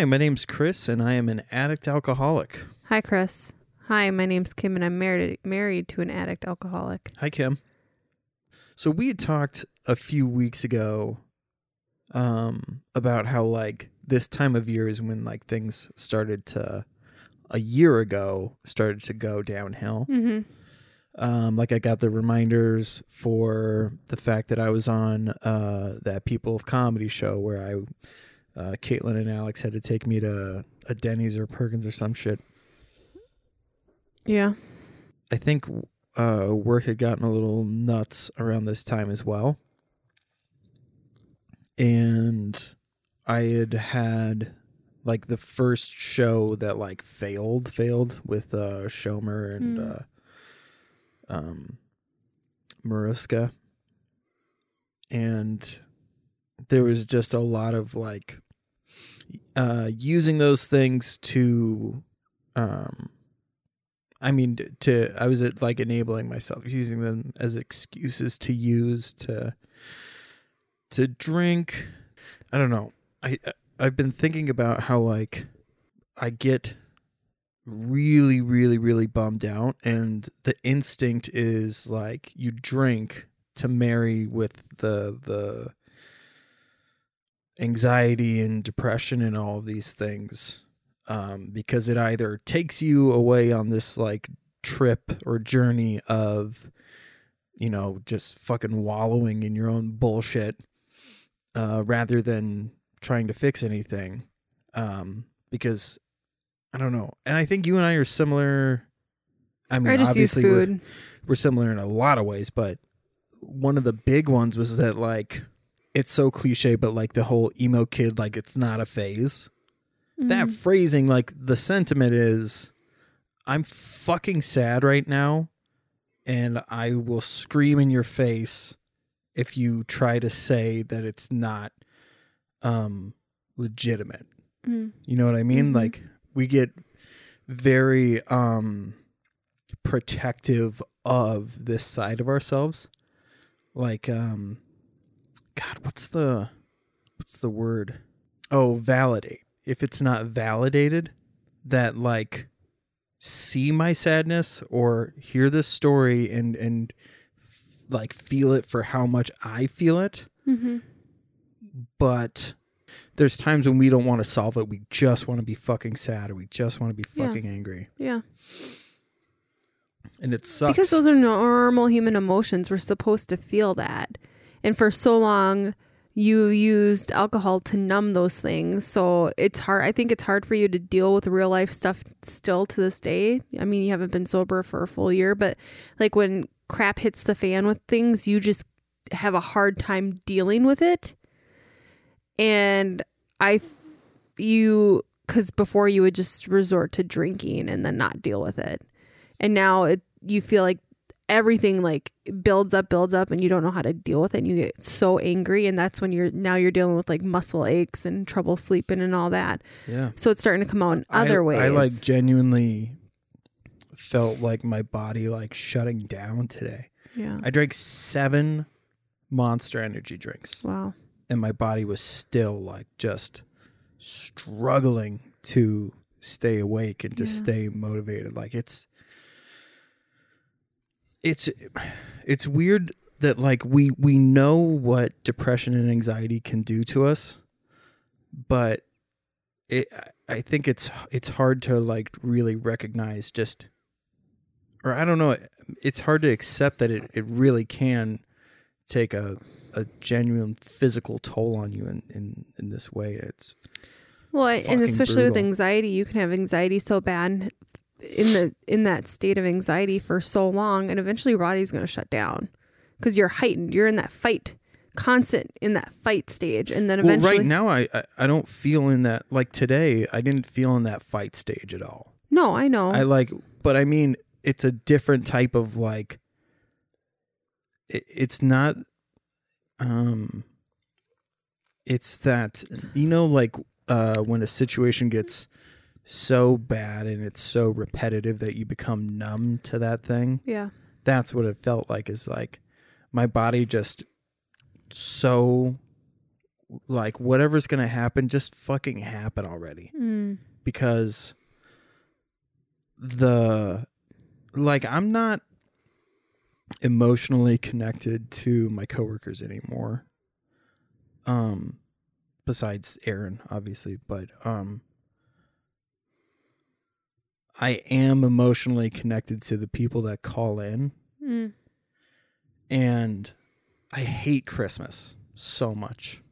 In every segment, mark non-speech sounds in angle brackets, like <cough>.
Hi, my name's Chris, and I am an addict alcoholic. Hi, Chris. Hi, my name's Kim, and I'm married married to an addict alcoholic. Hi, Kim. So we had talked a few weeks ago um, about how like this time of year is when like things started to a year ago started to go downhill. Mm-hmm. Um, like I got the reminders for the fact that I was on uh, that People of Comedy show where I, uh, Caitlin and Alex had to take me to a Denny's or Perkins or some shit. Yeah. I think uh, work had gotten a little nuts around this time as well. And I had had like the first show that like failed, failed with uh, Shomer and Mm. uh, um, Mariska. And there was just a lot of like uh, using those things to um, I mean, to I was at, like enabling myself, using them as excuses to use to to drink. I don't know. I I've been thinking about how like I get really, really, really bummed out, and the instinct is like you drink to marry with the the anxiety and depression and all of these things um, because it either takes you away on this like trip or journey of you know just fucking wallowing in your own bullshit uh, rather than trying to fix anything um, because i don't know and i think you and i are similar. I mean I obviously we're- we're similar in a lot of ways, but one of the big ones was that like it's so cliche, but like the whole emo kid, like it's not a phase. That Mhm. phrasing, like the sentiment is, I'm fucking sad right now, and I will scream in your face if you try to say that it's not um legitimate. Mm. You know what I mean? Mhm. Like we get very um protective of this side of ourselves. Like um God, what's the what's the word? Oh, validate. If it's not validated that like see my sadness or hear this story and and like feel it for how much I feel it, Mm-hmm. but there's times when we don't want to solve it. We just want to be fucking sad or we just want to be Yeah. fucking angry. Yeah. And it sucks. Because those are normal human emotions. We're supposed to feel that. And for so long, you used alcohol to numb those things. So it's hard. I think it's hard for you to deal with real life stuff still to this day. I mean, you haven't been sober for a full year, but like when crap hits the fan with things, you just have a hard time dealing with it. And I, you, because before you would just resort to drinking and then not deal with it and now it you feel like everything like builds up builds up and you don't know how to deal with it and you get so angry and that's when you're now you're dealing with like muscle aches and trouble sleeping and all that yeah. so it's starting to come out in other I, ways I like genuinely felt like my body like shutting down today. yeah I drank seven monster energy drinks wow and my body was still like just struggling to stay awake and to Yeah. stay motivated like it's it's it's weird that like we we know what depression and anxiety can do to us but it i think it's it's hard to like really recognize just or i don't know it's hard to accept that it, it really can take a a genuine physical toll on you in in, in this way. It's well and especially with anxiety you can have anxiety so bad in the in that state of anxiety for so long and eventually Roddy's going to shut down because you're heightened you're in that fight constant in that fight stage and then eventually well right now I, I i don't feel in that like today i didn't feel in that fight stage at all no i know I like, but I mean, it's a different type of like. It, it's not, um. It's that you know, like, uh, when a situation gets so bad and it's so repetitive that you become numb to that thing. yeah That's what it felt like. Is like, my body just so like whatever's gonna happen, just fucking happen already. Mm. Because the like I'm not emotionally connected to my coworkers anymore. Um besides Aaron, obviously, but um I am emotionally connected to the people that call in Mm. and I hate Christmas so much.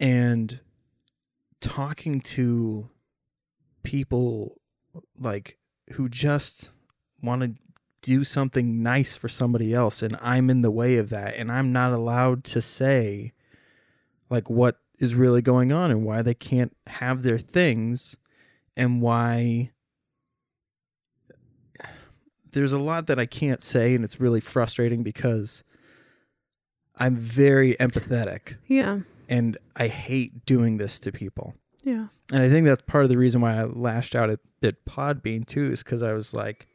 And talking to people like who just want to do something nice for somebody else and I'm in the way of that and I'm not allowed to say like what is really going on and why they can't have their things and why there's a lot that I can't say and it's really frustrating because I'm very empathetic Yeah. and I hate doing this to people. Yeah. And I think that's part of the reason why I lashed out at, at Podbean too, is because I was like,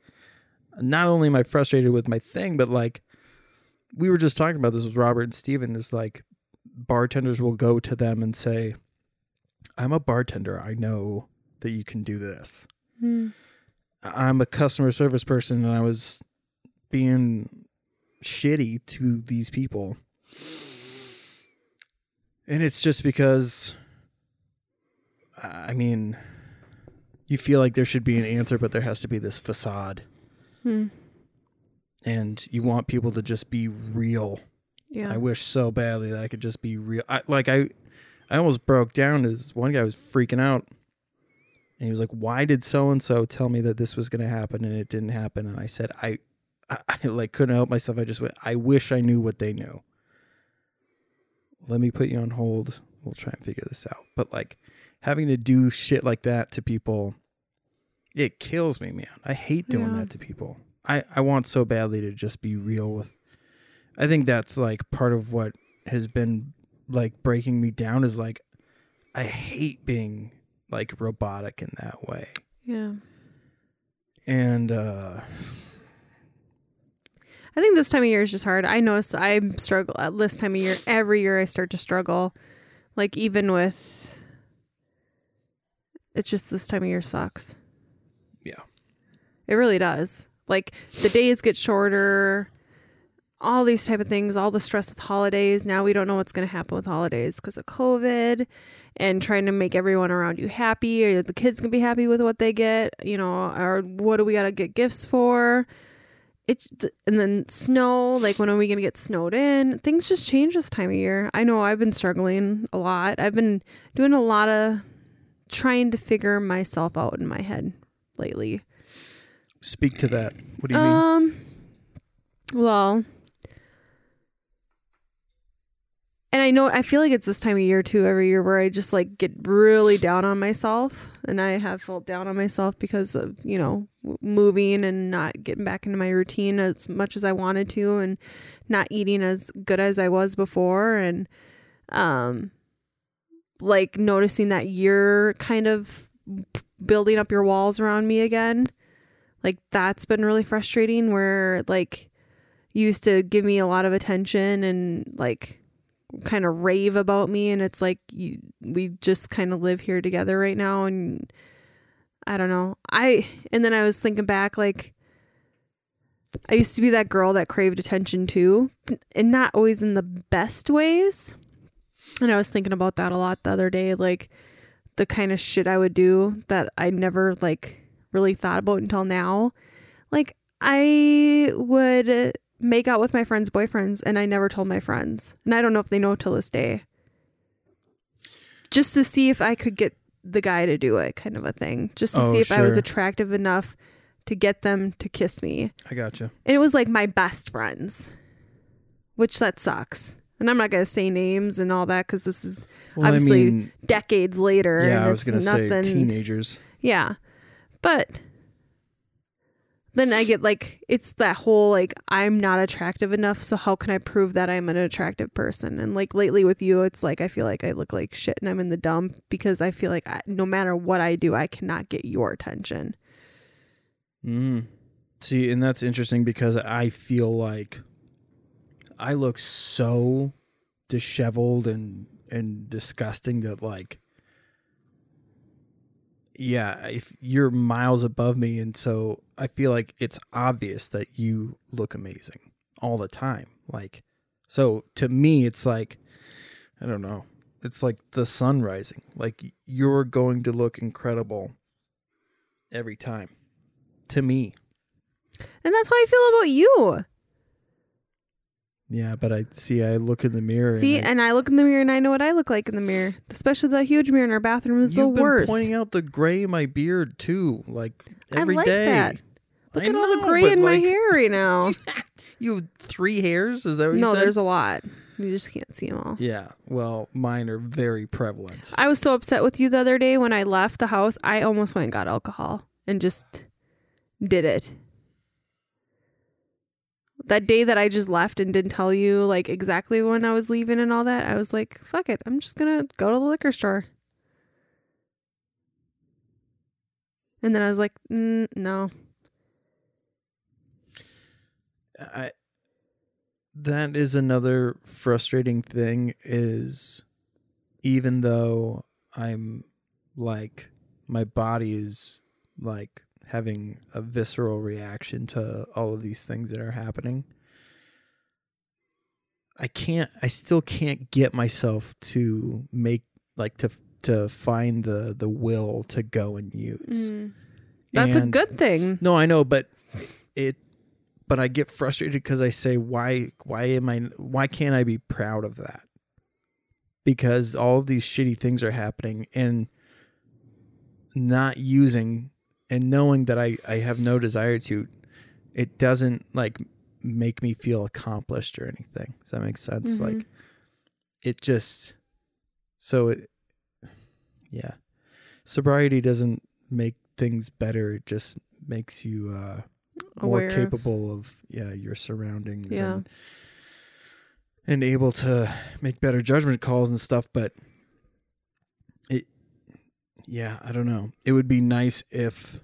not only am I frustrated with my thing, but like we were just talking about this with Robert and Steven, is like bartenders will go to them and say, I'm a bartender. I know that you can do this. Mm. I'm a customer service person and I was being shitty to these people. And it's just because I mean you feel like there should be an answer but there has to be this facade Mm. and you want people to just be real. Yeah. I wish so badly that I could just be real. I, like I, I almost broke down. As one guy was freaking out, and he was like, "Why did so and so tell me that this was going to happen and it didn't happen?" And I said, "I, I, I like couldn't help myself. I just went. I wish I knew what they knew. Let me put you on hold. We'll try and figure this out. But like having to do shit like that to people, it kills me, man. I hate doing Yeah. that to people. I I want so badly to just be real with I think that's like part of what has been like breaking me down is like I hate being like robotic in that way. yeah. And uh I think this time of year is just hard. I notice I struggle at this time of year. Every year I start to struggle. Like even with it's just this time of year sucks. Yeah. It really does. Like the days get shorter, all these type of things, all the stress with holidays. Now we don't know what's going to happen with holidays because of COVID and trying to make everyone around you happy. Are the kids going to be happy with what they get? You know, or what do we got to get gifts for? It and then snow. Like when are we going to get snowed in? Things just change this time of year. I know I've been struggling a lot. I've been doing a lot of trying to figure myself out in my head lately. speak to that. What do you mean? Um. Well, and I know I feel like it's this time of year too. Every year where I just like get really down on myself, and I have felt down on myself because of you know moving and not getting back into my routine as much as I wanted to, and not eating as good as I was before, and um, like noticing that you're kind of building up your walls around me again like that's been really frustrating where like you used to give me a lot of attention and like kind of rave about me and it's like you, we just kind of live here together right now and I don't know. I and then I was thinking back like I used to be that girl that craved attention too and not always in the best ways. And I was thinking about that a lot the other day like the kind of shit I would do that I never like really thought about until now. Like I would make out with my friends' boyfriends and I never told my friends. And I don't know if they know till this day. Just to see if I could get the guy to do it, kind of a thing. Just to Oh, see if I was attractive enough to get them to kiss me. I gotcha. And it was like my best friends, which that sucks. And I'm not going to say names and all that because this is Well, Obviously, I mean, decades later. yeah, and I was gonna say teenagers. Yeah. But then I get like it's that whole like I'm not attractive enough, so how can I prove that I'm an attractive person? And like lately with you, it's like I feel like I look like shit and I'm in the dump because I feel like I, no matter what I do, I cannot get your attention. Mm. See, and that's interesting because I feel like I look so disheveled and and disgusting that like yeah, if you're miles above me and so I feel like it's obvious that you look amazing all the time. Like so to me it's like I don't know. It's like the sun rising. Like you're going to look incredible every time. To me. And that's how I feel about you. Yeah, but I see. I look in the mirror. See, and, I, and I look in the mirror and I know what I look like in the mirror. Especially the huge mirror in our bathroom is the worst. pointing out the gray in my beard too, like I every day. like that. Look I at all the gray in my hair right <laughs> now. You have three hairs. Is that what you no, there's a lot. You just can't see them all. Yeah. Well, mine are very prevalent. I was so upset with you the other day when I left the house. I almost went and got alcohol and just did it. That day that I just left and didn't tell you like exactly when I was leaving and all that, I was like, fuck it. I'm just going to go to the liquor store. And then I was like, mm, no. I that is another frustrating thing is even though I'm like my body is like having a visceral reaction to all of these things that are happening I can't I still can't get myself to make like to to find the the will to go and use. Mm. That's a good thing. no, I know, but it. But I get frustrated because I say, why? Why am I? Why can't I be proud of that? Because all of these shitty things are happening, and not using and knowing that I I have no desire to, it doesn't like make me feel accomplished or anything. Does that make sense? Mhm. Like, it just so it, yeah, sobriety doesn't make things better. It just makes you uh more Aware of- capable of yeah your surroundings Yeah. and and able to make better judgment calls and stuff but yeah i don't know it would be nice if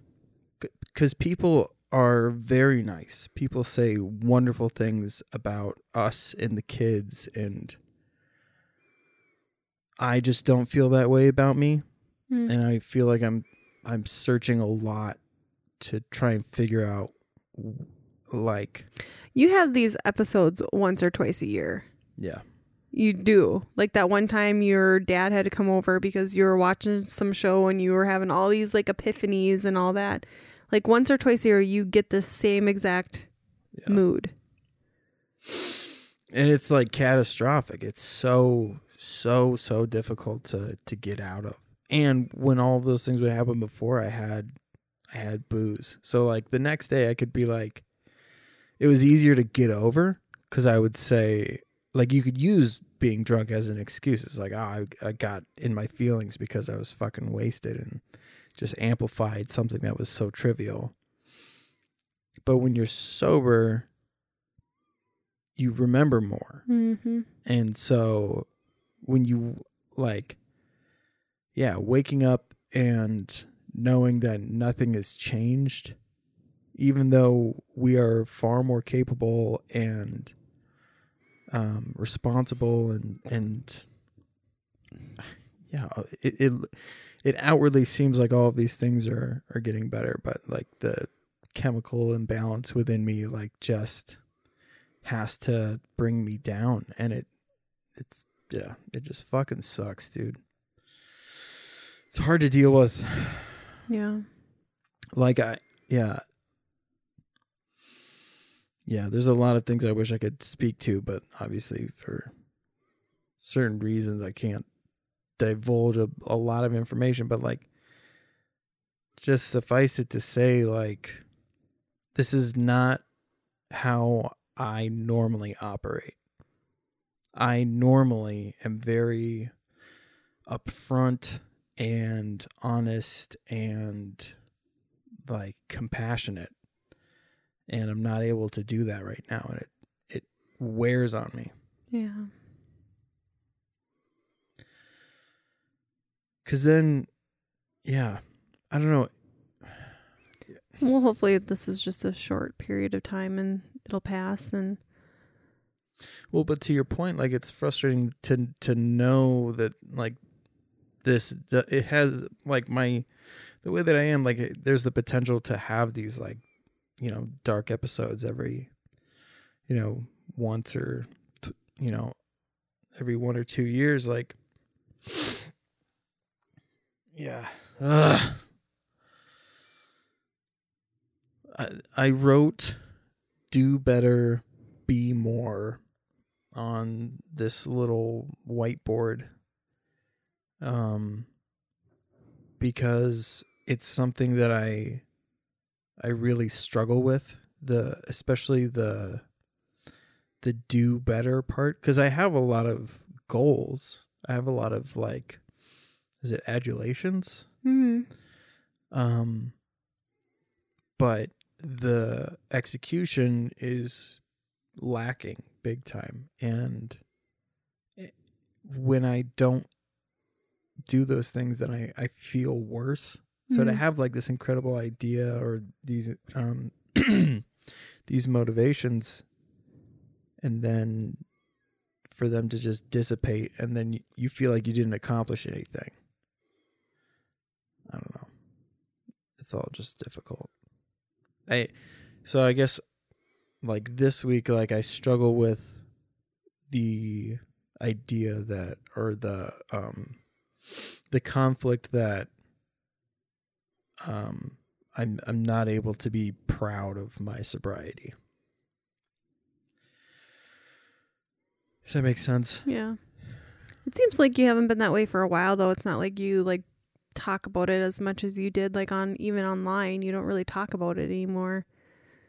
because people are very nice people say wonderful things about us and the kids and i just don't feel that way about me Mm. and I feel like I'm I'm searching a lot to try and figure out like You have these episodes once or twice a year. yeah You do. Like that one time your dad had to come over because you were watching some show and you were having all these like epiphanies and all that. Like once or twice a year you get the same exact Yeah. mood. and it's like catastrophic it's so so so difficult to to get out of and when all of those things would happen before I had I had booze so like the next day I could be like it was easier to get over because I would say like you could use being drunk as an excuse. It's like oh, I, I got in my feelings because I was fucking wasted and just amplified something that was so trivial. But when you're sober you remember more. Mm-hmm. and so when you like yeah waking up and knowing that nothing has changed even though we are far more capable and um, responsible and and yeah it, it it outwardly seems like all of these things are are getting better but like the chemical imbalance within me like just has to bring me down and it it's yeah it just fucking sucks dude it's hard to deal with Yeah. like i yeah yeah there's a lot of things i wish i could speak to but obviously for certain reasons i can't divulge a, a lot of information but like just suffice it to say like this is not how i normally operate. I normally am very upfront and honest and like compassionate and i'm not able to do that right now and it it wears on me Yeah. because then yeah i don't know Well, hopefully this is just a short period of time and it'll pass and Well, but to your point, like it's frustrating to to know that like this the, it has like my the way that I am like there's the potential to have these like you know dark episodes every you know once or you know every one or two years like yeah Ugh. I I wrote do better be more on this little whiteboard um because it's something that I I really struggle with the especially the the do better part cuz I have a lot of goals. I have a lot of like is it adulations? hmm Um but the execution is lacking big time and when I don't do those things then I I feel worse so to Mhm. have like this incredible idea or these um <clears throat> these motivations and then for them to just dissipate and then you, you feel like you didn't accomplish anything. I don't know. It's all just difficult. I so I guess like this week like I struggle with the idea that or the um the conflict that um I'm I'm not able to be proud of my sobriety. Does that make sense? Yeah. It seems like you haven't been that way for a while though. It's not like you like talk about it as much as you did like on even online. You don't really talk about it anymore.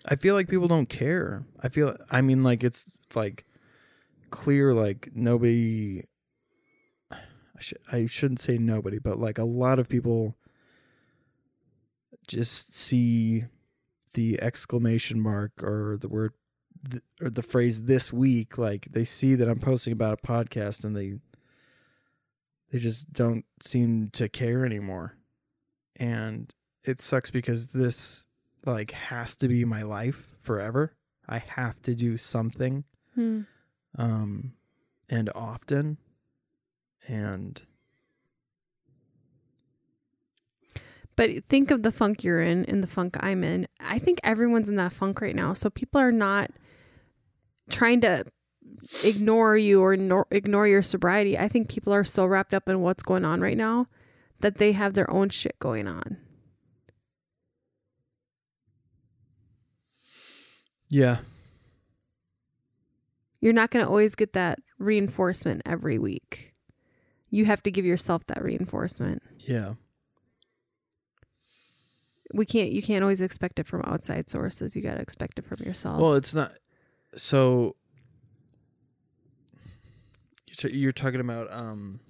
I feel like people don't care. I feel I mean like it's like clear like nobody I, sh- I shouldn't say nobody, but like a lot of people just see the exclamation mark or the word th- or the phrase this week like they see that I'm posting about a podcast and they they just don't seem to care anymore. And it sucks because this like has to be my life forever. I have to do something Hmm. um and often and But think of the funk you're in and the funk I'm in. I think everyone's in that funk right now. So people are not trying to ignore you or nor- ignore your sobriety. I think people are so wrapped up in what's going on right now that they have their own shit going on. yeah You're not going to always get that reinforcement every week. You have to give yourself that reinforcement. yeah We can't you can't always expect it from outside sources. You got to expect it from yourself. well it's not so you're, t- you're talking about um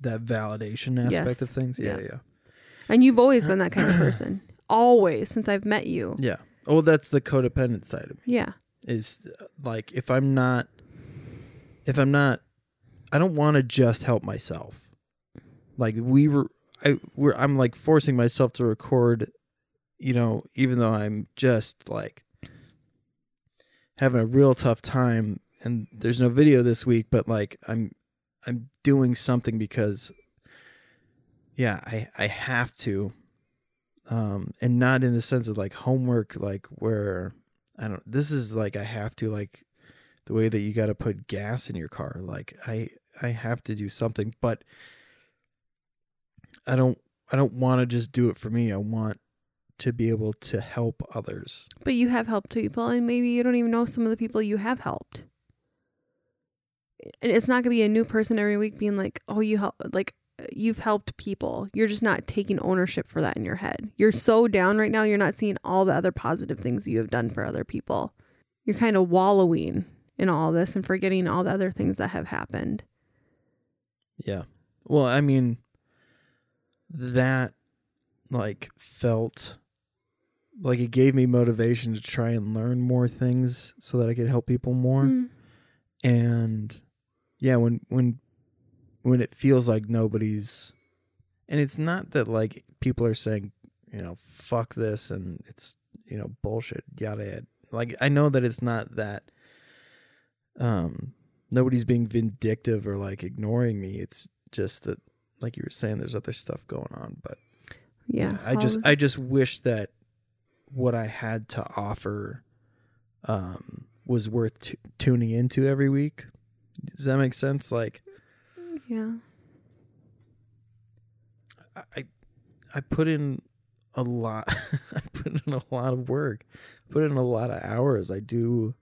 that validation aspect Yes. of things yeah Yeah. yeah and you've always been that kind of <clears throat> person. Always since I've met you. yeah oh that's the codependent side of me Yeah. is like if i'm not if i'm not i don't want to just help myself like we were i we're i'm like forcing myself to record you know even though i'm just like having a real tough time. And there's no video this week but like i'm i'm doing something because yeah i i have to. Um and not in the sense of like homework like where I don't this is like I have to like the way that you got to put gas in your car. Like I I have to do something but I don't I don't want to just do it for me. I want to be able to help others. But you have helped people, and maybe you don't even know some of the people you have helped. And it's not going to be a new person every week being like, oh, you help, like, you've helped people. You're just not taking ownership for that in your head. You're so down right now, you're not seeing all the other positive things you have done for other people. You're kind of wallowing in all this and forgetting all the other things that have happened. Yeah. Well, I mean that like felt like it gave me motivation to try and learn more things so that I could help people more. Mm. and yeah when when when it feels like nobody's and it's not that like people are saying you know fuck this and it's you know bullshit yada yada like i know that it's not that um nobody's being vindictive or like ignoring me. It's just that like you were saying there's other stuff going on, but Yeah. I just all- I just wish that what I had to offer um was worth t- tuning into every week. Does that make sense? Like yeah. I I put in a lot <laughs> I put in a lot of work. Put in a lot of hours. I do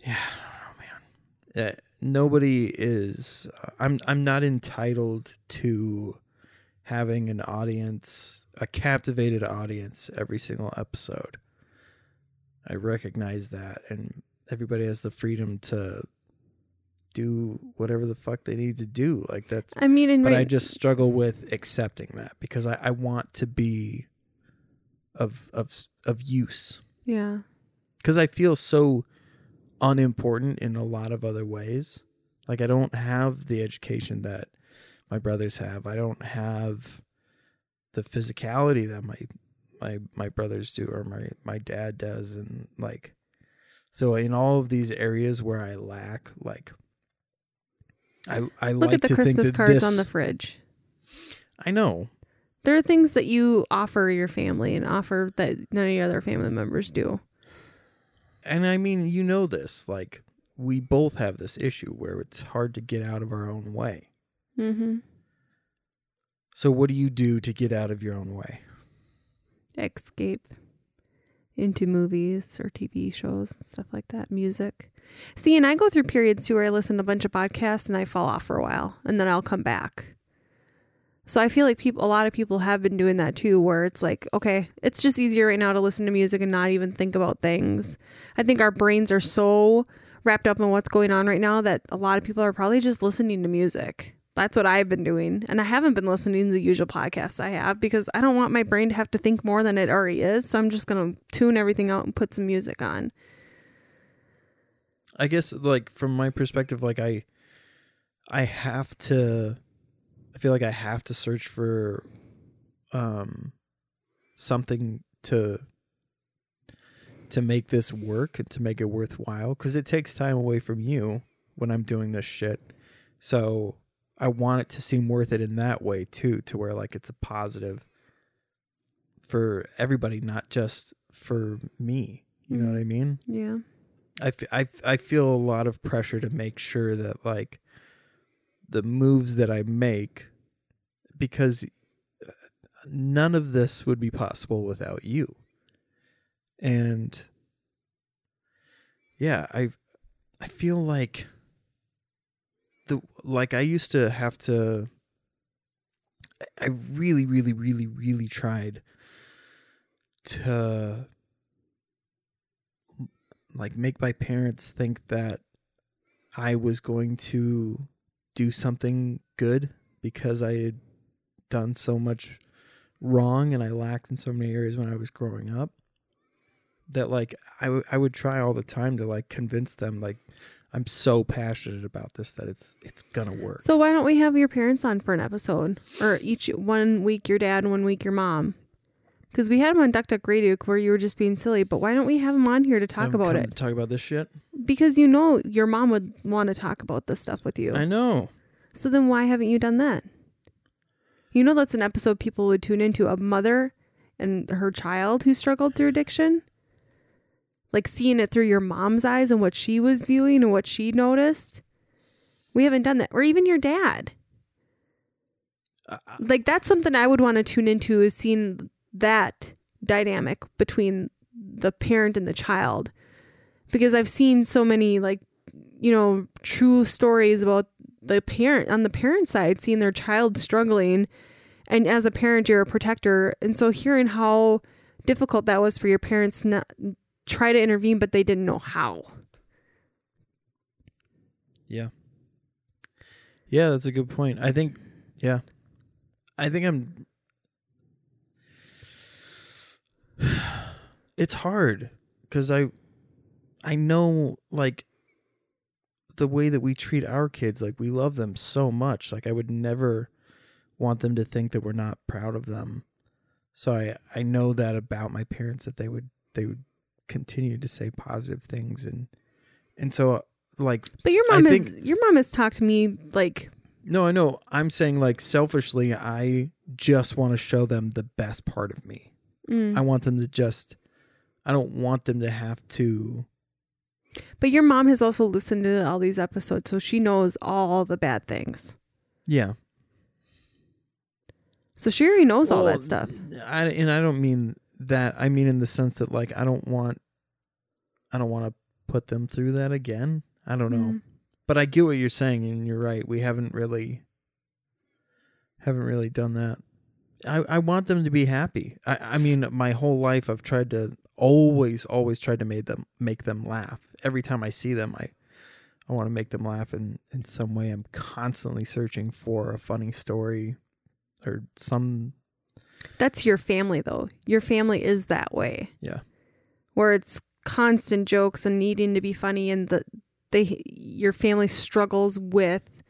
Yeah, I don't know, man. Uh, nobody is I'm I'm not entitled to having an audience, a captivated audience every single episode. I recognize that and everybody has the freedom to do whatever the fuck they need to do. Like that's I mean, and but I just struggle with accepting that because I, I want to be of of of use yeah. because I feel so unimportant in a lot of other ways. Like I don't have the education that my brothers have. I don't have the physicality that my my my brothers do or my my dad does and like so in all of these areas where I lack like I I Look like at the Christmas cards this, on the fridge. I know. There are things that you offer your family and offer that none of your other family members do. And I mean, you know this. Like we both have this issue where it's hard to get out of our own way. Mm-hmm. So what do you do to get out of your own way? Escape into movies or TV shows and stuff like that, music. See, and I go through periods too where I listen to a bunch of podcasts and I fall off for a while and then I'll come back. So I feel like people, a lot of people have been doing that too, where it's like, okay, it's just easier right now to listen to music and not even think about things. I think our brains are so wrapped up in what's going on right now that a lot of people are probably just listening to music. That's what I've been doing. And I haven't been listening to the usual podcasts I have because I don't want my brain to have to think more than it already is. So I'm just going to tune everything out and put some music on. I guess like from my perspective like I I have to feel like I have to search for um something to to make this work and to make it worthwhile cuz it takes time away from you when I'm doing this shit. So I want it to seem worth it in that way too to where like it's a positive for everybody not just for me. You know Mm. what I mean? Yeah. I, f- I, f- I feel a lot of pressure to make sure that like the moves that I make because uh, none of this would be possible without you. And yeah, I I feel like the like I used to have to I really really really really tried to like make my parents think that I was going to do something good because I had done so much wrong and I lacked in so many areas when I was growing up that like I, w- I would try all the time to like convince them like I'm so passionate about this that it's it's gonna work. So why don't we have your parents on for an episode, or each one week your dad, and one week your mom? Because we had them on Duck Duck Radio where you were just being silly, but why don't we have them on here to talk about it? Talk about this shit. Because you know your mom would want to talk about this stuff with you. I know. So then why haven't you done that? You know that's an episode people would tune into a mother and her child who struggled through addiction. Like seeing it through your mom's eyes and what she was viewing and what she noticed. We haven't done that. Or even your dad. Uh, Like that's something I would want to tune into is seeing that dynamic between the parent and the child. Because I've seen so many like you know, true stories about the parent on the parent side seeing their child struggling and as a parent you're a protector and so hearing how difficult that was for your parents not try to intervene but they didn't know how Yeah. Yeah, that's a good point. I think yeah. I think I'm <sighs> It's hard cuz I I know like the way that we treat our kids like we love them so much like I would never want them to think that we're not proud of them. So I I know that about my parents that they would they would continue to say positive things and And so like But your I mom think, has your mom has talked to me like No, I know. I'm saying like selfishly I just want to show them the best part of me. mm. I want them to just I don't want them to have to But your mom has also listened to all these episodes, so she knows all the bad things. Yeah. So she already knows all Well, that stuff. I and I don't mean that. I mean in the sense that like I don't want I don't want to put them through that again. I don't know. Mm. But I get what you're saying and you're right. We haven't really haven't really done that. I, I want them to be happy. I, I mean my whole life I've tried to always, always tried to make them make them laugh. Every time I see them I I want to make them laugh in, in some way. I'm constantly searching for a funny story or some That's your family though. Your family is that way. Yeah. Where it's constant jokes and needing to be funny and the they your family struggles with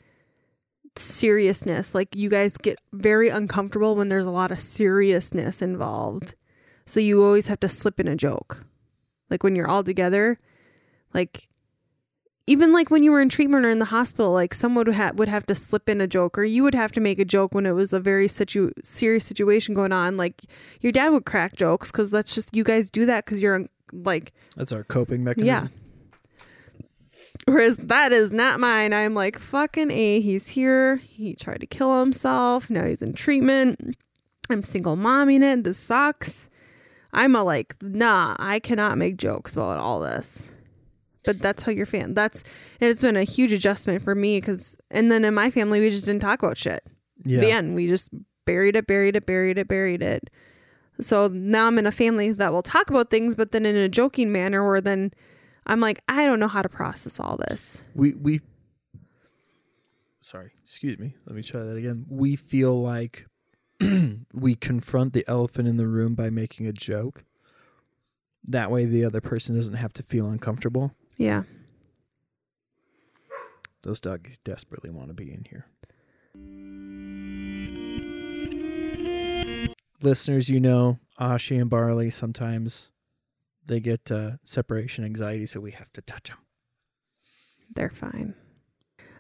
seriousness. Like you guys get very uncomfortable when there's a lot of seriousness involved. So you always have to slip in a joke. Like when you're all together, like even like when you were in treatment or in the hospital, like someone would, ha- would have to slip in a joke, or you would have to make a joke when it was a very situ- serious situation going on. Like your dad would crack jokes because that's just you guys do that because you're like, That's our coping mechanism. yeah. Whereas that is not mine. I'm like fucking a. He's here. He tried to kill himself. Now he's in treatment. I'm single momming it. This sucks. I'm a like, nah. I cannot make jokes about all this but that's how you're fan. That's it's been a huge adjustment for me because and then in my family we just didn't talk about shit. Yeah. The end. We just buried it, buried it, buried it, buried it. So now I'm in a family that will talk about things, but then in a joking manner, where then I'm like, I don't know how to process all this. We we Sorry, excuse me. Let me try that again. We feel like <clears throat> we confront the elephant in the room by making a joke. That way the other person doesn't have to feel uncomfortable. Yeah. Those doggies desperately want to be in here. Listeners, you know, Ashi and Barley sometimes they get uh, separation anxiety, so we have to touch them. They're fine.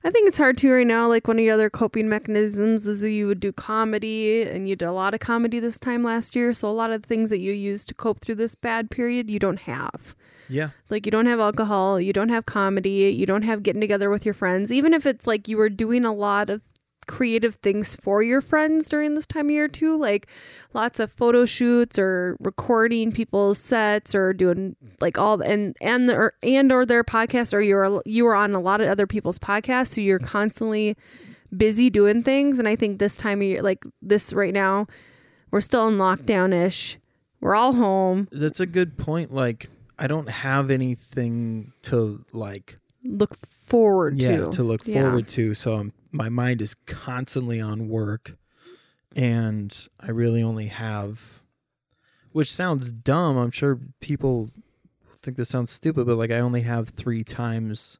I think it's hard too right now. Like one of your other coping mechanisms is that you would do comedy, and you did a lot of comedy this time last year. So a lot of the things that you used to cope through this bad period, you don't have. Yeah. Like you don't have alcohol, you don't have comedy, you don't have getting together with your friends. Even if it's like you were doing a lot of creative things for your friends during this time of year too, like lots of photo shoots or recording people's sets or doing like all and and the, or, and or their podcast or you're you are on a lot of other people's podcasts, so you're constantly busy doing things. And I think this time of year, like this right now, we're still in lockdown ish. We're all home. That's a good point. Like, I don't have anything to like Look forward yeah to. to look Yeah. forward to. So I'm, my mind is constantly on work, and I really only have, which sounds dumb. I'm sure people think this sounds stupid, but like I only have three times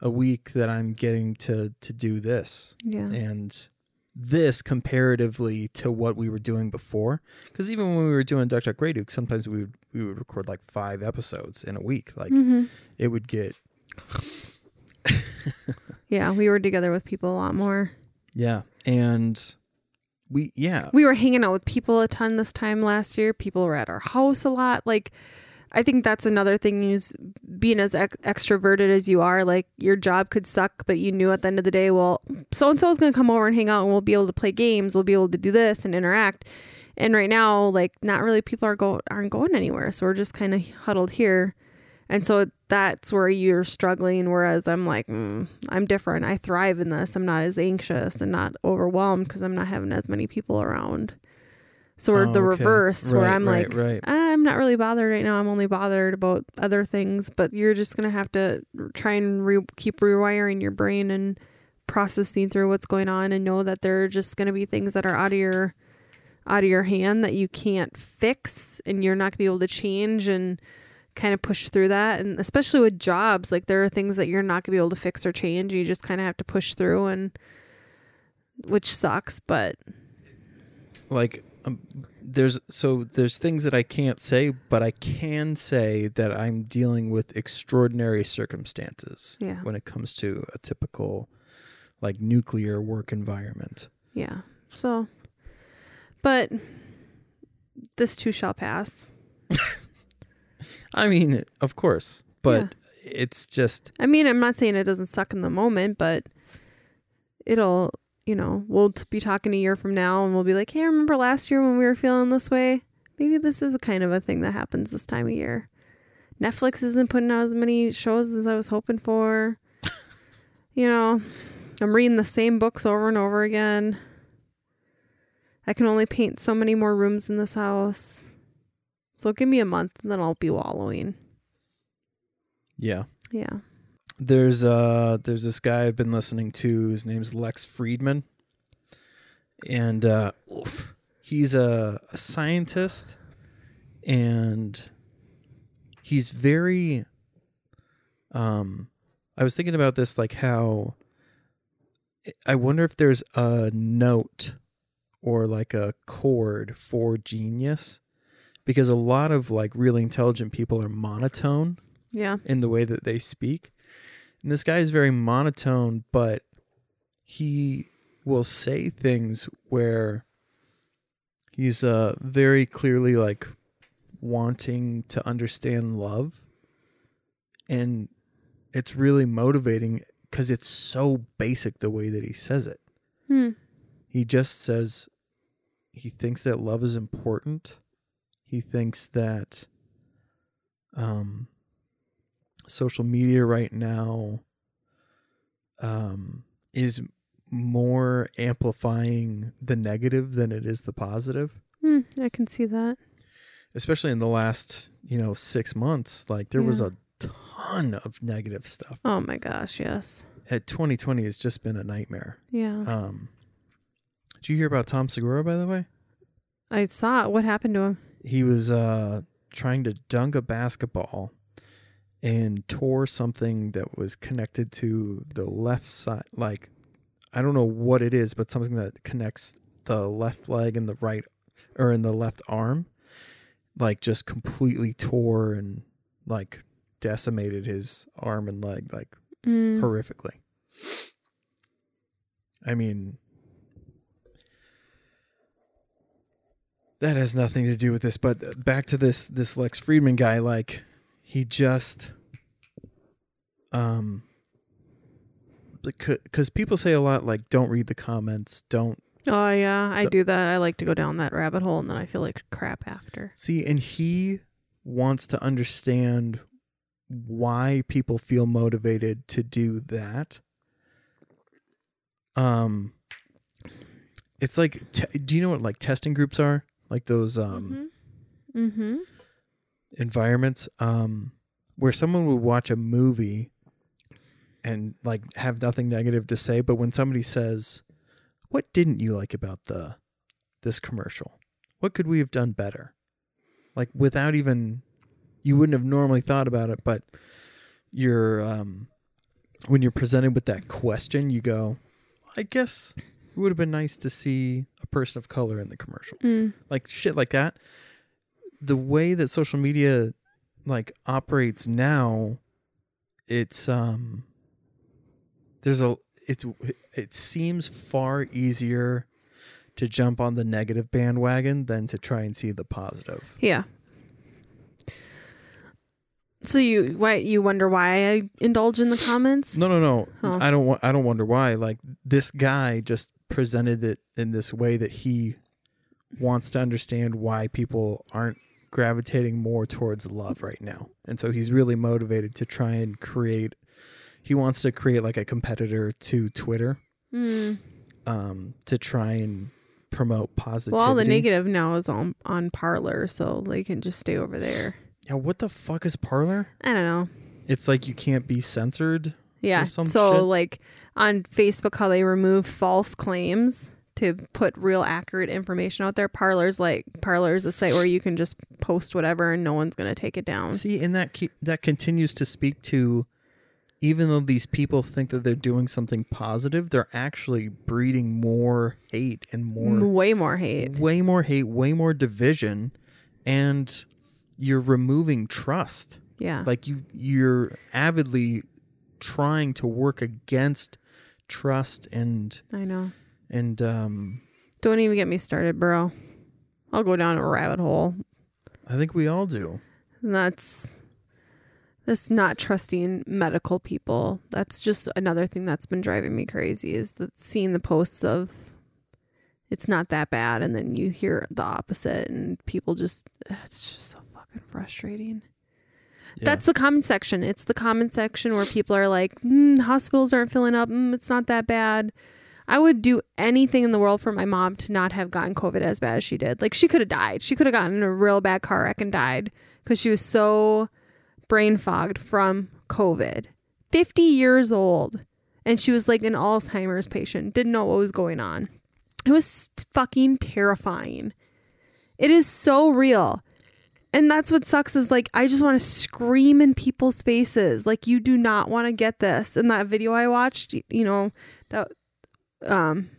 a week that I'm getting to to do this, Yeah. and this comparatively to what we were doing before. Because even when we were doing Duck Duck Grey Duck, sometimes we would we would record like five episodes in a week. Like hmm it would get <laughs> Yeah, we were together with people a lot more. Yeah. And we yeah. We were hanging out with people a ton this time last year. People were at our house a lot. Like, I think that's another thing is being as ex- extroverted as you are. Like, your job could suck, but you knew at the end of the day, well, so and so is going to come over and hang out, and we'll be able to play games. We'll be able to do this and interact. And right now, like, not really people are go aren't going anywhere, so we're just kind of huddled here. And so that's where you're struggling. Whereas I'm like, mm, I'm different. I thrive in this. I'm not as anxious and not overwhelmed because I'm not having as many people around. So we're Oh, the okay. reverse, where I'm right, like, right. I'm not really bothered right now. I'm only bothered about other things. But you're just gonna have to try and re- keep rewiring your brain and processing through what's going on, and know that there are just gonna be things that are out of your out of your hand that you can't fix, and you're not gonna be able to change and kind of push through that and especially with jobs like there are things that you're not going to be able to fix or change you just kind of have to push through and which sucks but Like um, there's so there's things that I can't say, but I can say that I'm dealing with extraordinary circumstances Yeah. when it comes to a typical like nuclear work environment. Yeah. So, but this too shall pass. <laughs> I mean, of course, but it's just I mean, I'm not saying it doesn't suck in the moment, but it'll, you know, we'll be talking a year from now and we'll be like, hey, remember last year when we were feeling this way? Maybe this is a kind of a thing that happens this time of year. Netflix isn't putting out as many shows as I was hoping for. you know, I'm reading the same books over and over again. I can only paint so many more rooms in this house. So give me a month and then I'll be wallowing. yeah. Yeah. There's uh there's this guy I've been listening to. His name's Lex Fridman, and uh, oof, he's a, a scientist, and he's very. Um, I was thinking about this, like how. I wonder if there's a note or like a chord for genius, because a lot of like really intelligent people are monotone Yeah. in the way that they speak. And this guy is very monotone, but he will say things where he's uh very clearly like wanting to understand love. And it's really motivating because it's so basic the way that he says it. Hmm. He just says he thinks that love is important. He thinks that um social media right now um is more amplifying the negative than it is the positive Hmm, I can see that. especially in the last you know 6 months like there was a ton of negative stuff Oh my gosh, yes. at 2020 has just been a nightmare Yeah. um did you hear about Tom Segura by the way I saw it. What happened to him? He was uh trying to dunk a basketball and tore something that was connected to the left side like I don't know what it is but something that connects the left leg and the right or in the left arm like just completely tore and like decimated his arm and leg like Mm. horrifically. I mean, that has nothing to do with this, but back to this this Lex Fridman guy. Like, he just, um, because people say a lot like, don't read the comments, don't Oh yeah, I do that. I like to go down that rabbit hole, and then I feel like crap after. see, and he wants to understand why people feel motivated to do that. Um, it's like, te- do you know what like testing groups are? Like those um Mm-hmm. environments um where someone would watch a movie and like have nothing negative to say, but when somebody says, "What didn't you like about the this commercial? What could we have done better?" Like without even you wouldn't have normally thought about it, but you're um when you're presented with that question, you go, "I guess it would have been nice to see a person of color in the commercial." Mm. like shit like that the way that social media like operates now it's um there's a it's it seems far easier to jump on the negative bandwagon than to try and see the positive Yeah. So you why you wonder why I indulge in the comments? no no no Oh. i don't wa- i don't wonder why like this guy just presented it in this way that he wants to understand why people aren't gravitating more towards love right now. And so he's really motivated to try and create he wants to create like a competitor to Twitter Mm. um to try and promote positivity. Well, all the negative now is on on Parler, so they can just stay over there. Yeah, what the fuck is Parler? I don't know. It's like you can't be censored. Yeah. Or some So shit? like on Facebook, how they remove false claims to put real accurate information out there. Parler's like Parler's a site where you can just post whatever and no one's gonna take it down. See, and that ke- that continues to speak to even though these people think that they're doing something positive, they're actually breeding more hate and more Way more hate. way more hate, way more division, and you're removing trust. Yeah. Like you you're avidly trying to work against trust and I know. and um Don't even get me started, bro. I'll go down a rabbit hole. I think we all do. And that's that's not trusting medical people. That's just another thing that's been driving me crazy is that seeing the posts of it's not that bad and then you hear the opposite and people just <sighs> it's just so fucking frustrating. Yeah. That's the comment section. It's the comment section where people are like, mm, hospitals aren't filling up. Mm, it's not that bad. I would do anything in the world for my mom to not have gotten COVID as bad as she did. Like, she could have died. She could have gotten in a real bad car wreck and died because she was so brain fogged from COVID. 50 years old. And she was like an Alzheimer's patient, didn't know what was going on. It was fucking terrifying. It is so real. And that's what sucks is like I just want to scream in people's faces. Like you do not want to get this. In that video I watched, you know, that um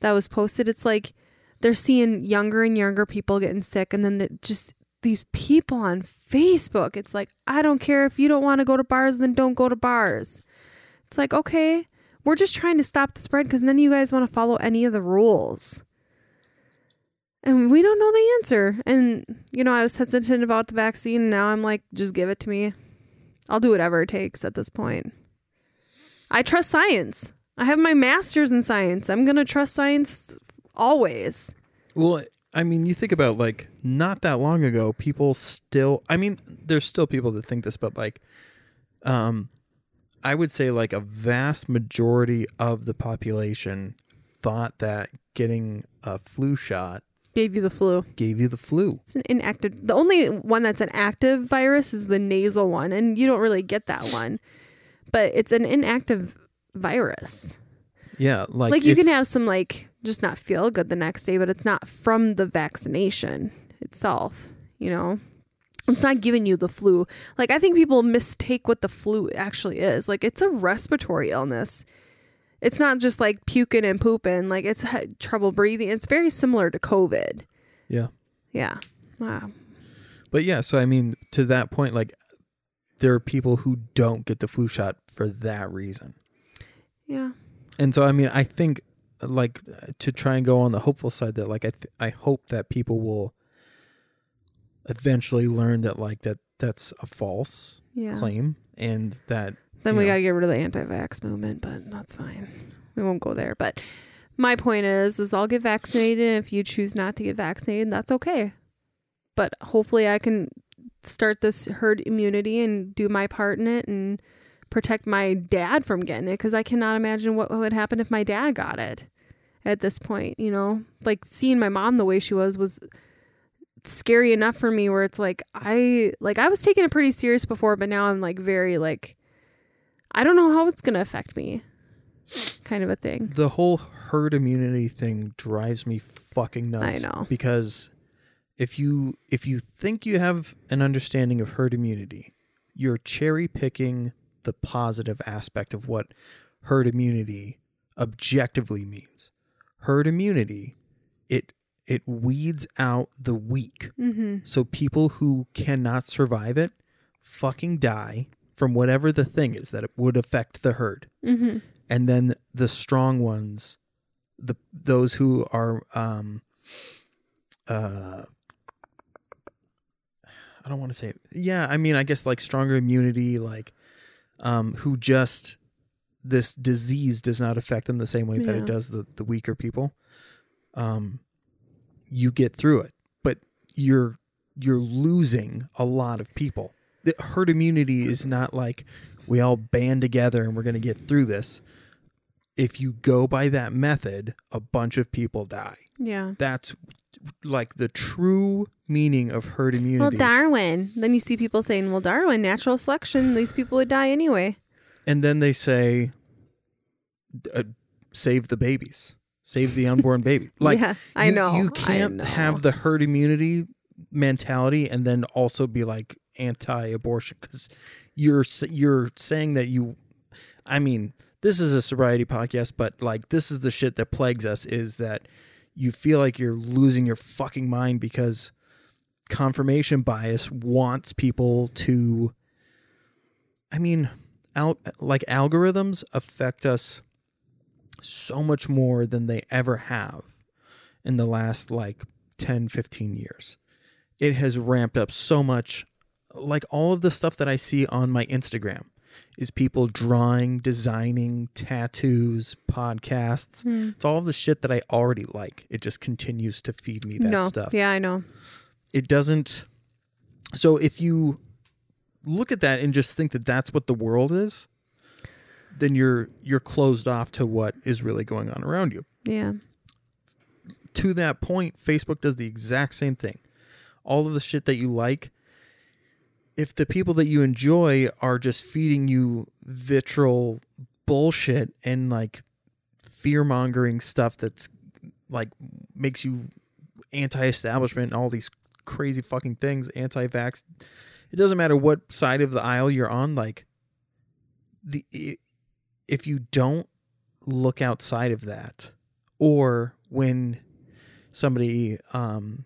that was posted, it's like they're seeing younger and younger people getting sick and then just these people on Facebook. It's like I don't care if you don't want to go to bars then don't go to bars. It's like okay, we're just trying to stop the spread cuz none of you guys want to follow any of the rules and we don't know the answer. And you know, I was hesitant about the vaccine. And now I'm like, just give it to me. I'll do whatever it takes at this point. I trust science. I have my master's in science. I'm gonna trust science always. Well, I mean, you think about like not that long ago, people still. I mean, there's still people that think this, but like, um, I would say like a vast majority of the population thought that getting a flu shot Gave you the flu. gave you the flu. It's an inactive. The only one that's an active virus is the nasal one, and you don't really get that one. But it's an inactive virus. Yeah, like like you can have some like just not feel good the next day but it's not from the vaccination itself you know it's not giving you the flu like i think people mistake what the flu actually is like it's a respiratory illness it's not just like puking and pooping like it's trouble breathing. It's very similar to covid. Yeah, yeah. Wow. But yeah. So I mean, to that point, like, there are people who don't get the flu shot for that reason. yeah. And so I mean, I think like to try and go on the hopeful side that like I th- I hope that people will eventually learn that like that that's a false yeah. claim and that Then we got to get rid of the anti-vax movement, but that's fine. We won't go there. But my point is, is I'll get vaccinated. If you choose not to get vaccinated, that's okay. But hopefully, I can start this herd immunity and do my part in it and protect my dad from getting it because I cannot imagine what would happen if my dad got it. At this point, you know, like seeing my mom the way she was was scary enough for me where it's like I like I was taking it pretty serious before but now I'm like very like I don't know how it's going to affect me. Kind of a thing. the whole herd immunity thing drives me fucking nuts. I know. because if you if you think you have an understanding of herd immunity, you're cherry picking the positive aspect of what herd immunity objectively means. Herd immunity, it it weeds out the weak. Mm-hmm. So people who cannot survive it fucking die from whatever the thing is that it would affect the herd. Mm-hmm. And then the strong ones, the those who are um uh I don't want to say yeah, I mean I guess like stronger immunity like um who just this disease does not affect them the same way that it does the the weaker people. Um you get through it, but you're you're losing a lot of people. The herd immunity is not like we all band together and we're going to get through this. If you go by that method, a bunch of people die. Yeah. That's like the true meaning of herd immunity. Well. Darwin. Then you see people saying, "Well, Darwin, natural selection. These people would die anyway." and then they say, uh, "Save the babies, save the unborn <laughs> baby." Like yeah, I you, know. you can't know. have the herd immunity mentality and then also be like anti-abortion because you're you're saying that you I mean, this is a sobriety podcast, but like this is the shit that plagues us is that you feel like you're losing your fucking mind because confirmation bias wants people to I mean, al- like algorithms affect us so much more than they ever have in the last like 10 15 years. It has ramped up so much like all of the stuff that i see on my instagram is people drawing designing tattoos podcasts Hmm. it's all of the shit that i already like it just continues to feed me that no. stuff Yeah, I know. it doesn't so if you look at that and just think that that's what the world is then you're you're closed off to what is really going on around you Yeah. to that point facebook does the exact same thing all of the shit that you like if the people that you enjoy are just feeding you vitriol bullshit and like fear mongering stuff that's like makes you anti-establishment and all these crazy fucking things anti-vax it doesn't matter what side of the aisle you're on like the if you don't look outside of that or when somebody um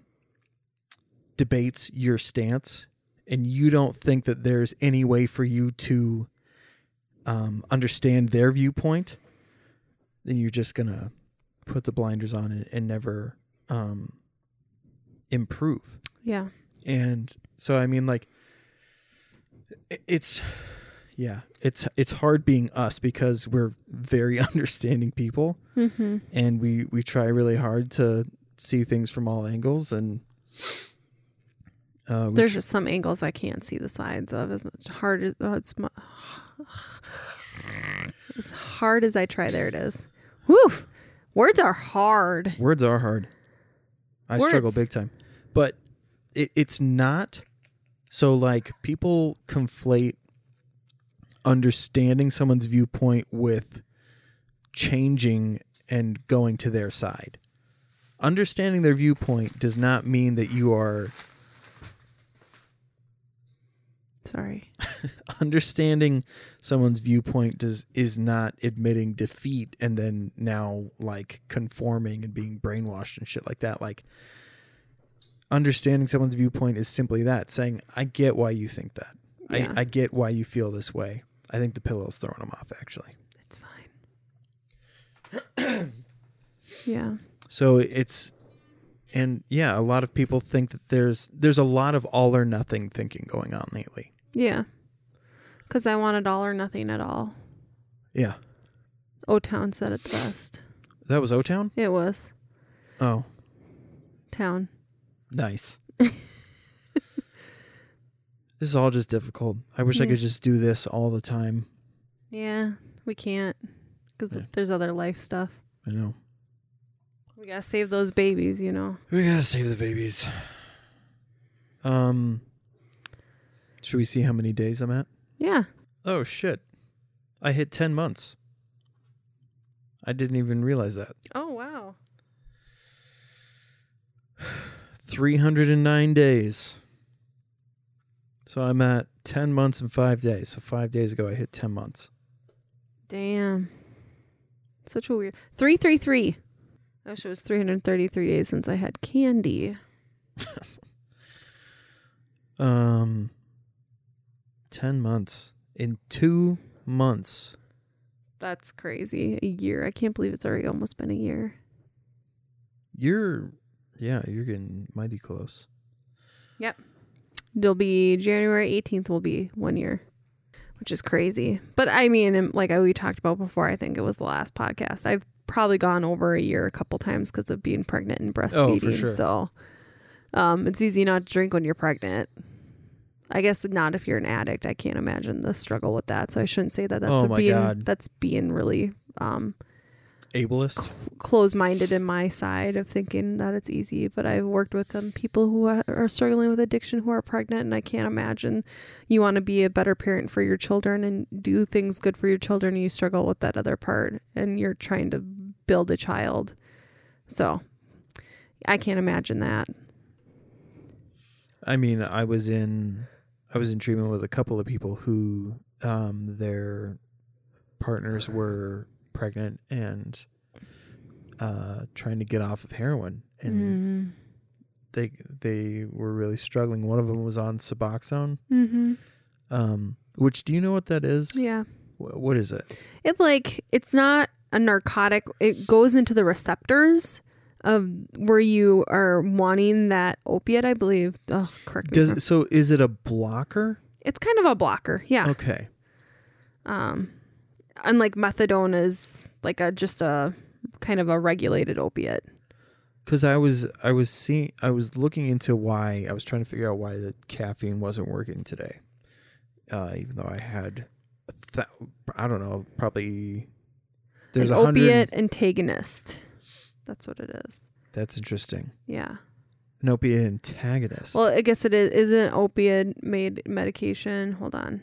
debates your stance and you don't think that there's any way for you to um, understand their viewpoint, then you're just gonna put the blinders on and, and never um, improve. Yeah. And so, I mean, like, it's yeah, it's it's hard being us because we're very <laughs> understanding people, Mm-hmm. and we we try really hard to see things from all angles and. Uh, There's just some angles I can't see the sides of. As hard as oh, it's mu- <sighs> as hard as I try. There it is. Whew. Words are hard. Words are hard. I struggle big time. But it, it's not so like people conflate understanding someone's viewpoint with changing and going to their side. Understanding their viewpoint does not mean that you are Sorry. <laughs> understanding someone's viewpoint does is not admitting defeat and then now like conforming and being brainwashed and shit like that like understanding someone's viewpoint is simply that saying i get why you think that Yeah. I, I get why you feel this way i think the pillow's throwing them off actually It's fine. <coughs> yeah. so it's and yeah a lot of people think that there's there's a lot of all or nothing thinking going on lately Yeah. Because I want it all or nothing at all. yeah O Town said it the best. that was o-town It was. oh Town. Nice. <laughs> this is all just difficult. I wish I could just do this all the time. Yeah. We can't. Because Yeah. there's other life stuff. I know. We got to save those babies, you know. We gotta save the babies. Um, should we see how many days I'm at? Yeah. Oh shit! I hit ten months. I didn't even realize that. Oh, wow. Three hundred and nine days. So I'm at ten months and five days. So five days ago, I hit ten months. Damn. Such a weird. 333. I wish it was 333 days since I had candy. <laughs> Um, ten months. In two months, That's crazy. A year. I can't believe it's already almost been a year. you're, yeah, you're getting mighty close. Yep. It'll be January 18th, will be one year, which is crazy. But I mean, like we talked about before, I think it was the last podcast. I've probably gone over a year a couple times because of being pregnant and breastfeeding. Oh, sure. So um, it's easy not to drink when you're pregnant. I guess not if you're an addict. I can't imagine the struggle with that. So I shouldn't say that. That's Oh a my being God. that's being really um, Ableist. close-minded in my side of thinking that it's easy but i've worked with um, people who are, are struggling with addiction who are pregnant and i can't imagine you want to be a better parent for your children and do things good for your children and you struggle with that other part and you're trying to build a child so i can't imagine that I mean, I was in, I was in treatment with a couple of people who um, their partners were pregnant and uh, trying to get off of heroin, and Mm. they they were really struggling. One of them was on Suboxone. Mm-hmm. Um, which do you know what that is? Yeah. Wh- What is it? It like it's not a narcotic. It goes into the receptors of where you are wanting that opiate. I believe. Oh, correct me. Does so? Is it a blocker? it's kind of a blocker. Yeah. Okay. Um, unlike methadone is like a just a kind of a regulated opiate. Because I was I was seeing I was looking into why I was trying to figure out why the caffeine wasn't working today, uh, even though I had, a th- I don't know, probably there's An a hundred. opiate antagonist. That's what it is. That's interesting. Yeah. An opiate antagonist. Well, I guess it is isn't opiate made medication. Hold on.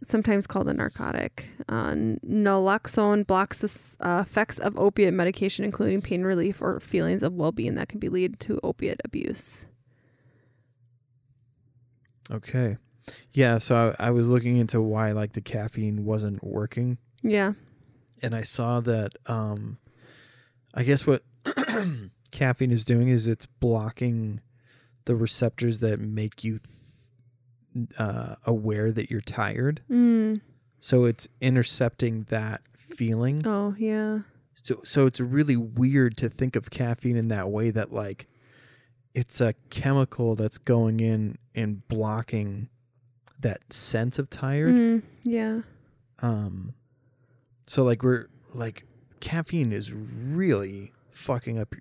It's sometimes called a narcotic. Uh, naloxone blocks the uh, effects of opiate medication, including pain relief or feelings of well-being that can be lead to opiate abuse. okay. Yeah. So I, I was looking into why like the caffeine wasn't working, Yeah. And I saw that. Um, I guess what <clears throat> caffeine is doing is it's blocking the receptors that make you th- uh, aware that you're tired. Mm. So it's intercepting that feeling. Oh, yeah. So so it's really weird to think of caffeine in that way that like it's a chemical that's going in and blocking that sense of tired. Mm. Yeah. Um so like we're like caffeine is really fucking up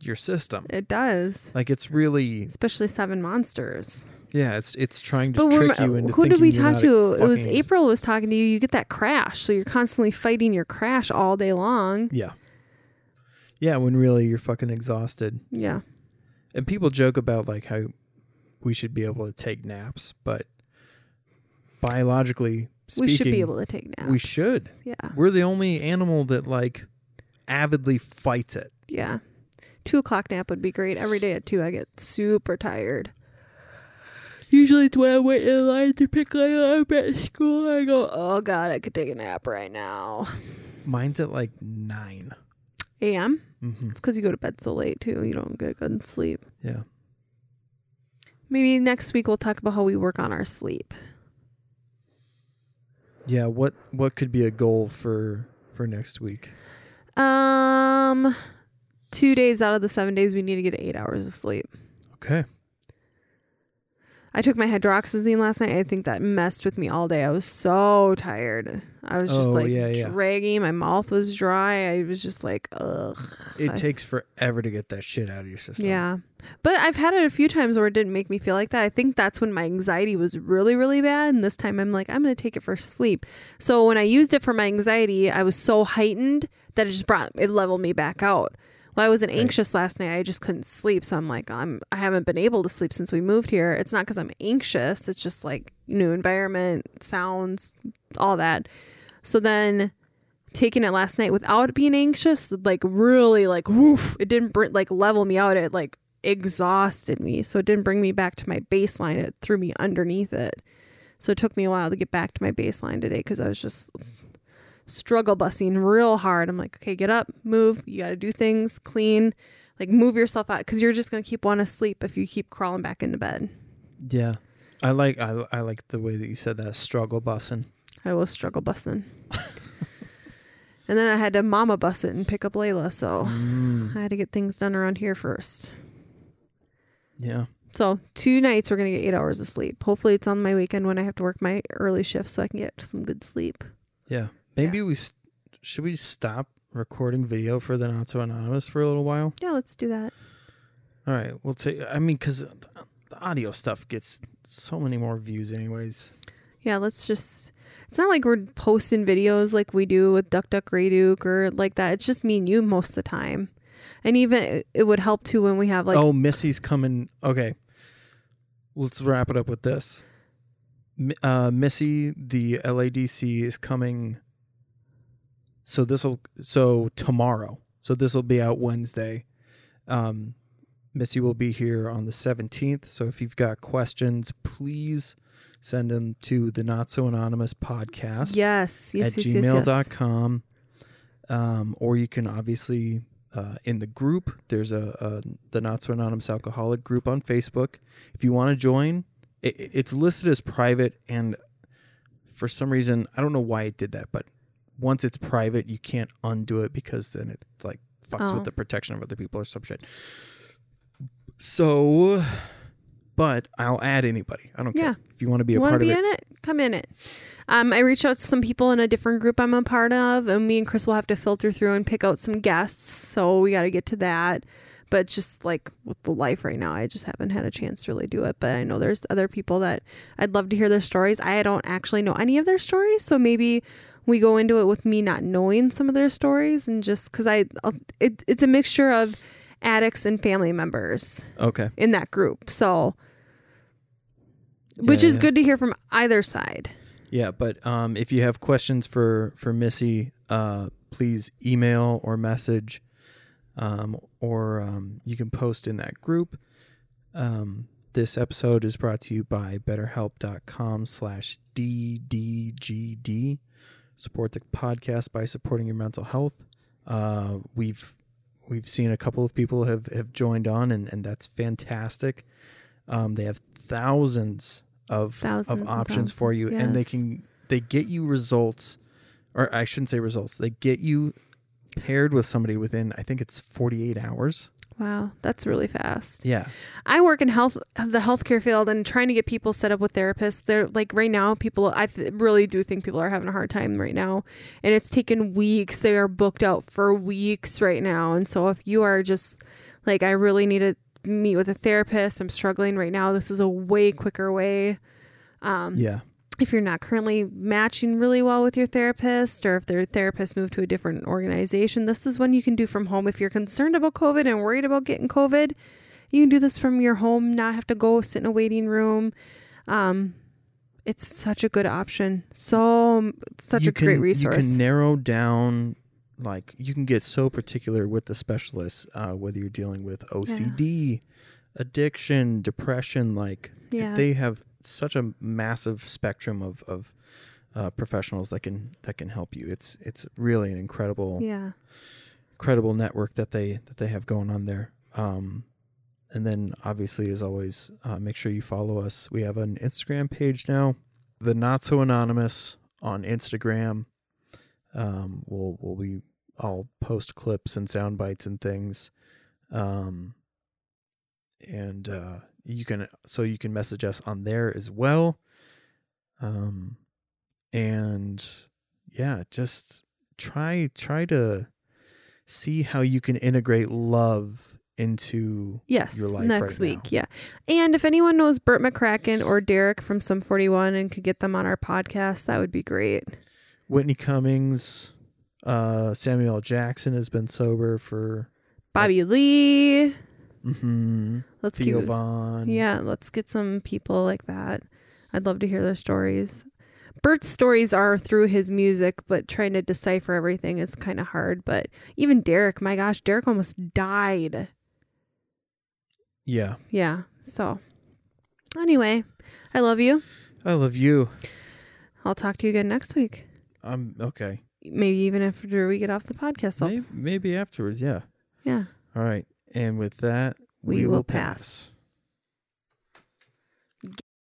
your system. It does. Like it's really Especially Seven Monsters. yeah, it's it's trying to But trick you into who did we talk to? It was April was talking to you. You get that crash, so you're constantly fighting your crash all day long. Yeah. Yeah, when really you're fucking exhausted. Yeah, And people joke about like how we should be able to take naps, but biologically speaking, we should be able to take naps. we should. Yeah, We're the only animal that like avidly fights it. yeah. Two o'clock nap would be great. Every day at two, I get super tired. Usually it's when I wait in line to pick Layla up at school. I go, oh god, I could take a nap right now. Mine's at like nine. A.M. Mm-hmm. It's because you go to bed so late too. You don't get good sleep. Yeah. Maybe next week we'll talk about how we work on our sleep. Yeah. What what could be a goal for for next week? Um, two days out of the seven days, we need to get eight hours of sleep. Okay. I took my hydroxyzine last night. I think that messed with me all day. I was so tired. I was just Oh, like yeah, yeah. dragging. My mouth was dry. I was just like, ugh. It I- takes forever to get that shit out of your system. Yeah. But I've had it a few times where it didn't make me feel like that. I think that's when my anxiety was really, really bad. And this time I'm like, I'm going to take it for sleep. So when I used it for my anxiety, I was so heightened that it just brought, it leveled me back out. Well, I wasn't Right. anxious last night. I just couldn't sleep. So I'm like, I'm, I haven't been able to sleep since we moved here. It's not because I'm anxious. It's just like new environment, sounds, all that. So then taking it last night without being anxious, like really like woof, it didn't br- like level me out. It like exhausted me. So it didn't bring me back to my baseline. It threw me underneath it. So it took me a while to get back to my baseline today because I was just struggle busing real hard. I'm like, okay, get up, move. You got to do things, clean, like move yourself out because you're just gonna keep wanting to sleep if you keep crawling back into bed. Yeah. I like I, I like the way that you said that struggle bussing. I was struggle bussing. and then I had to mama bus it and pick up Layla. So Mm, I had to get things done around here first. Yeah. So two nights we're gonna get eight hours of sleep. Hopefully it's on my weekend when I have to work my early shift so I can get some good sleep. Yeah. Maybe we s should we stop recording video for the not so anonymous for a little while. Yeah, let's do that. All right. We'll take. I mean, because the audio stuff gets so many more views, anyways. Yeah, let's just. It's not like we're posting videos like we do with Duck Duck Grey Duck or like that. It's just me and you most of the time. And even it- would help too when we have like oh, Missy's coming. Okay. Let's wrap it up with this. Uh, Missy, the LADC is coming. So this will so tomorrow. So this will be out Wednesday. Um, Missy will be here on the 17th. So if you've got questions, please send them to the Not So Anonymous podcast Yes, yes, at yes, yes, yes. gmail.com. Um, or you can obviously, uh, in the group, there's a, a the Not So Anonymous Alcoholic group on Facebook. If you want to join, it, it's listed as private. And for some reason, I don't know why it did that, but once it's private, you can't undo it because then it like fucks Oh. with the protection of other people or some shit. So, but I'll add anybody. I don't Yeah. care. If you want to be a want part to be of in it? Come in it. Um, I reached out to some people in a different group I'm a part of, and me and Chris will have to filter through and pick out some guests. So we got to get to that. But just like with the life right now, I just haven't had a chance to really do it. But I know there's other people that I'd love to hear their stories. I don't actually know any of their stories, so maybe we go into it with me not knowing some of their stories, and just because I, it, it's a mixture of addicts and family members Okay. in that group. So, which Yeah, is yeah. good to hear from either side. Yeah, but um, if you have questions for for Missy, uh, please email or message, um, or um, you can post in that group. Um, this episode is brought to you by BetterHelp.com slash DDGD. Support the podcast by supporting your mental health. Uh, we've we've seen a couple of people have, have joined on, and, and that's fantastic. Um, they have thousands of Thousands of options for you, thousands, and they can they get you results, or I shouldn't say results. They get you paired with somebody within I think it's forty eight hours. Wow, that's really fast. Yeah, I work in health, the healthcare field, and trying to get people set up with therapists. They're like right now, people. I th- really do think people are having a hard time right now, and it's taken weeks. They are booked out for weeks right now, and so if you are just like, I really need to meet with a therapist. I'm struggling right now. This is a way quicker way. Um, yeah, if you're not currently matching really well with your therapist or if their therapist moved to a different organization, this is one you can do from home. If you're concerned about COVID and worried about getting COVID, you can do this from your home, not have to go sit in a waiting room. Um, it's such a good option. So, such You a great resource. You can narrow down. Like you can get so particular with the specialists, uh, whether you're dealing with OCD, addiction, depression. Like Yeah. they have such a massive spectrum of of uh, professionals that can that can help you. It's it's really an incredible yeah. incredible network that they that they have going on there. Um, and then obviously, as always, uh, make sure you follow us. We have an Instagram page now, the Not So Anonymous on Instagram. Um, we'll we'll be I'll post clips and sound bites and things. Um, and uh, you can so you can message us on there as well. Um, and yeah, just try try to see how you can integrate love into Yes, your life next right week. now. Yeah. And if anyone knows Bert McCracken or Deryck from Sum 41 and could get them on our podcast, that would be great. Whitney Cummings, uh, Samuel Jackson has been sober for Bobby Lee. mhm, Let's Theo keep, Von. Yeah, let's get some people like that. I'd love to hear their stories. Bert's stories are through his music, but trying to decipher everything is kind of hard. But even Deryck, my gosh, Deryck almost died. yeah. Yeah. So, anyway, I love you. I love you. I'll talk to you again next week. I'm okay. Maybe even after we get off the podcast. Maybe, maybe afterwards. Yeah. yeah. All right. And with that, We will pass.